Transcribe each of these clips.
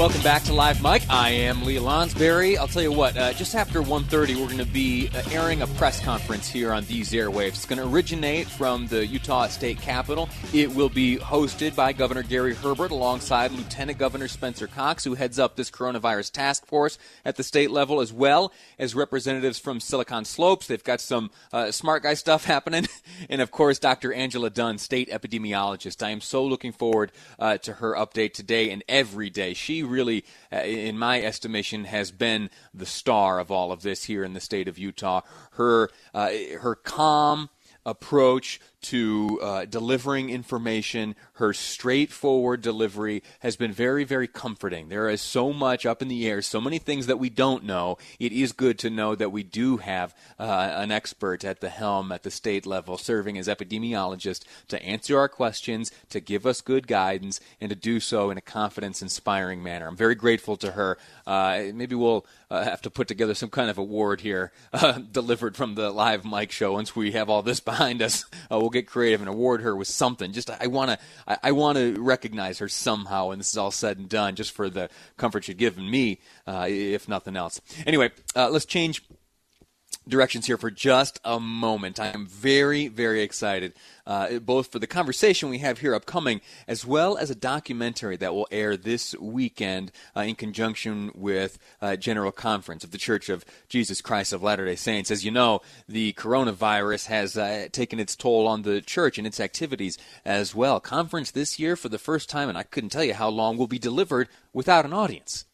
Welcome back to Live Mic. I am Lee Lonsberry. I'll tell you what, uh, just after 1.30, we're going to be uh, airing a press conference here on these airwaves. It's going to originate from the Utah State Capitol. It will be hosted by Governor Gary Herbert alongside Lieutenant Governor Spencer Cox, who heads up this coronavirus task force at the state level, as well as representatives from Silicon Slopes. They've got some uh, smart guy stuff happening. and, of course, Dr. Angela Dunn, state epidemiologist. I am so looking forward uh, to her update today and every day. She really, uh, in my estimation, has been the star of all of this here in the state of Utah. Her uh, her calm approach to uh, delivering information, her straightforward delivery has been very, very comforting. There is so much up in the air, so many things that we don't know. It is good to know that we do have uh, an expert at the helm at the state level serving as epidemiologist to answer our questions, to give us good guidance, and to do so in a confidence inspiring manner. I'm very grateful to her. Uh, maybe we'll uh, have to put together some kind of award here uh, delivered from the live mic show once we have all this behind us. Uh, we'll get creative and award her with something. Just I want to I, want to recognize her somehow when this is all said and done, just for the comfort she'd given me, uh, if nothing else. Anyway, uh, let's change directions here for just a moment. I am very, very excited, uh, both for the conversation we have here upcoming, as well as a documentary that will air this weekend uh, in conjunction with uh, General Conference of the Church of Jesus Christ of Latter day Saints. As you know, the coronavirus has uh, taken its toll on the church and its activities as well. Conference this year, for the first time, and I couldn't tell you how long, will be delivered without an audience.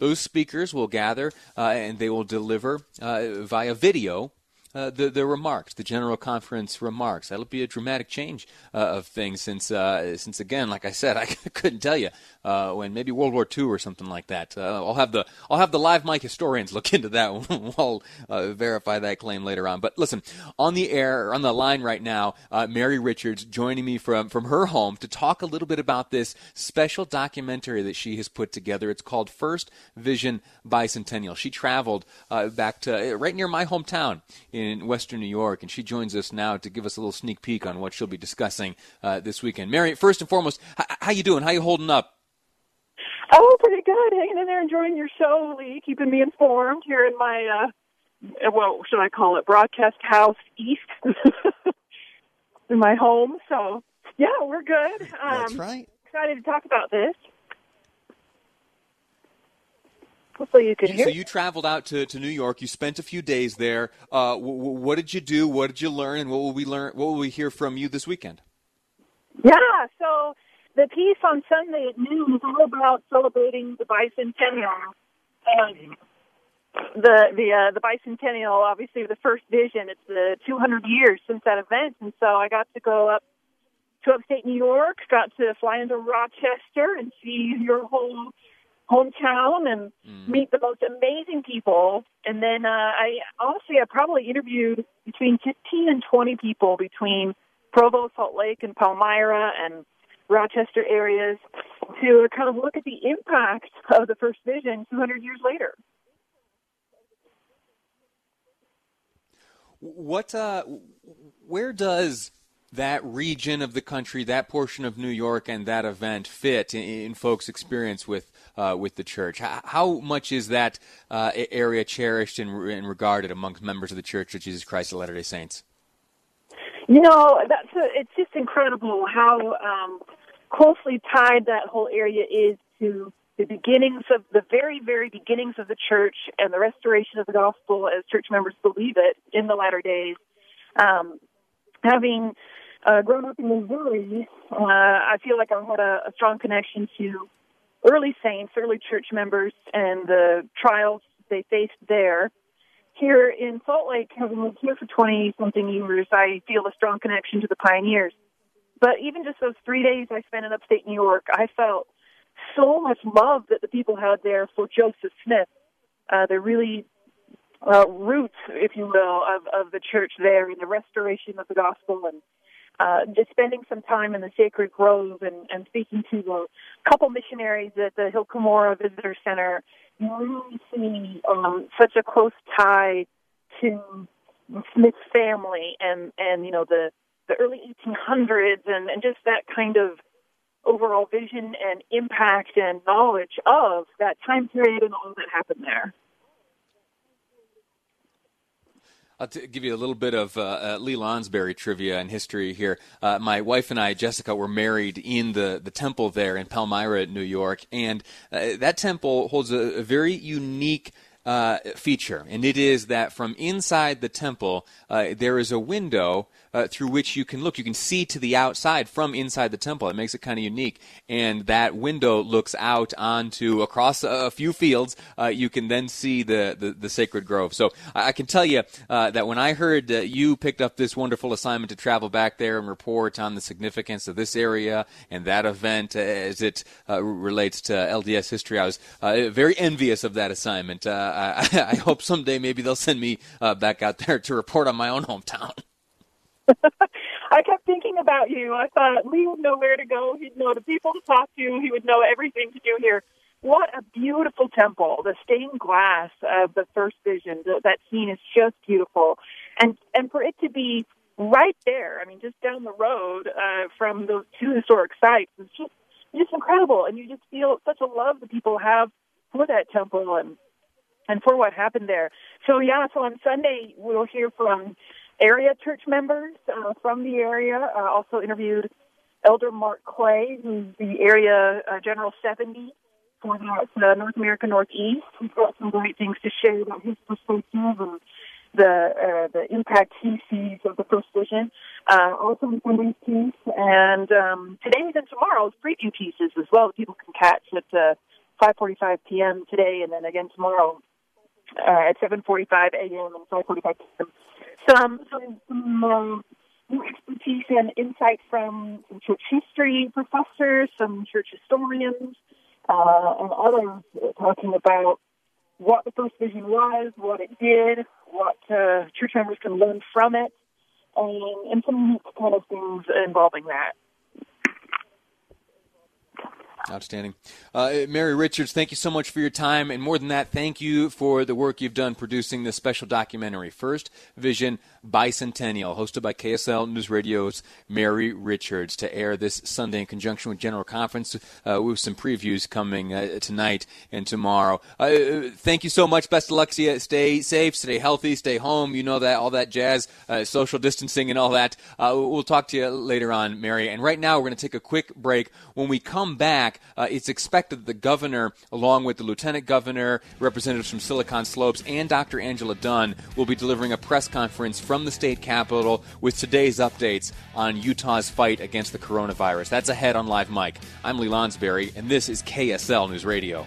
Those speakers will gather uh, and they will deliver uh, via video uh, the, the remarks, the General Conference remarks. That'll be a dramatic change uh, of things since, uh, since again, like I said, I couldn't tell you uh, when maybe World War II or something like that. Uh, I'll have the I'll have the live mic historians look into that. we'll uh, verify that claim later on. But listen, on the air, on the line right now, Mary Richards joining me from from her home to talk a little bit about this special documentary that she has put together. It's called First Vision Bicentennial. She traveled back to right near my hometown Western New York, and she joins us now to give us a little sneak peek on what she'll be discussing uh, this weekend. Mary, first and foremost, h- how you doing? How you holding up? Oh, pretty good. Hanging in there, enjoying your show, Lee, keeping me informed here in my, uh, well, should I call it broadcast house east in my home. So, yeah, we're good. Um, That's right. Excited to talk about this. Hopefully you can hear. So you traveled out to, to New York. You spent a few days there. Uh, w- w- what did you do? What did you learn? And what will we learn? What will we hear from you this weekend? Yeah. So the piece on Sunday at noon is all about celebrating the bicentennial. Um, the the uh, the bicentennial, obviously, the first vision. It's the 200 years since that event, and so I got to go up to upstate New York. Got to fly into Rochester and see your whole hometown and mm. meet the most amazing people. And then uh, I honestly, I probably interviewed between 15 and 20 people between Provo, Salt Lake, and Palmyra and Rochester areas to kind of look at the impact of the First Vision 200 years later. What, uh, where does that region of the country, that portion of New York, and that event fit in, in folks' experience with uh, with the church? How, how much is that uh, area cherished and, and, regarded amongst members of the Church of Jesus Christ of Latter Day Saints? You know, that's a, it's just incredible how um, closely tied that whole area is to the beginnings of the very, very beginnings of the church and the restoration of the gospel as church members believe it in the latter days. Um, having uh, grown up in Missouri, uh, I feel like I had a, a strong connection to early saints, early church members, and the trials they faced there. Here in Salt Lake, having lived here for 20 something years, I feel a strong connection to the pioneers. But even just those three days I spent in upstate New York, I felt so much love that the people had there for Joseph Smith. Uh, the really uh, roots, if you will, of, of the church there in the restoration of the gospel and uh, just spending some time in the sacred grove and, and speaking to a couple missionaries at the Hill Visitor Center, you really see um, such a close tie to Smith's family and and you know the the early 1800s and and just that kind of overall vision and impact and knowledge of that time period and all that happened there. I'll t- give you a little bit of uh, uh, Lee Lonsberry trivia and history here. Uh, my wife and I, Jessica, were married in the, the temple there in Palmyra, New York, and uh, that temple holds a, a very unique uh, feature, and it is that from inside the temple uh, there is a window uh, through which you can look. You can see to the outside from inside the temple. It makes it kind of unique. And that window looks out onto across a, few fields. Uh, you can then see the, the, the, sacred grove. So I, I can tell you uh, that when I heard you picked up this wonderful assignment to travel back there and report on the significance of this area and that event as it uh, relates to LDS history, I was uh, very envious of that assignment. I, I, hope someday maybe they'll send me back out there to report on my own hometown. I kept thinking about you. I thought Lee would know where to go. He'd know the people to talk to. He would know everything to do here. What a beautiful temple! The stained glass of the first vision. That scene is just beautiful, and and for it to be right there. I mean, just down the road uh, from those two historic sites is just just incredible. And you just feel such a love that people have for that temple and and for what happened there. So yeah, so on Sunday we'll hear from area church members uh, from the area. Uh, also interviewed Elder Mark Clay, who's the area uh, General 70 for the North America Northeast. He's got some great things to share about his perspective and the uh, the impact he sees of the First Vision. Uh, also in Sunday's piece, and um, today's and tomorrow's preview pieces as well. That people can catch at uh, 5:45 p.m. today, and then again tomorrow uh, at 7:45 a.m. and 5:45 p.m some some, um, new expertise and insight from some church history professors, some church historians, uh, and others talking about what the first vision was, what it did, what uh, church members can learn from it, and, and some kind of things involving that. Outstanding. Uh, Mary Richards, thank you so much for your time. And more than that, thank you for the work you've done producing this special documentary, First Vision Bicentennial, hosted by KSL News Radio's Mary Richards, to air this Sunday in conjunction with General Conference uh, with some previews coming uh, tonight and tomorrow. Uh, thank you so much. Best of luck to you. Stay safe, stay healthy, stay home. You know that, all that jazz, uh, social distancing and all that. Uh, we'll talk to you later on, Mary. And right now, we're going to take a quick break. When we come back, uh, it's expected that the governor, along with the lieutenant governor, representatives from Silicon Slopes, and Dr. Angela Dunn, will be delivering a press conference from the state capitol with today's updates on Utah's fight against the coronavirus. That's ahead on Live Mic. I'm Lee Lonsberry, and this is KSL News Radio.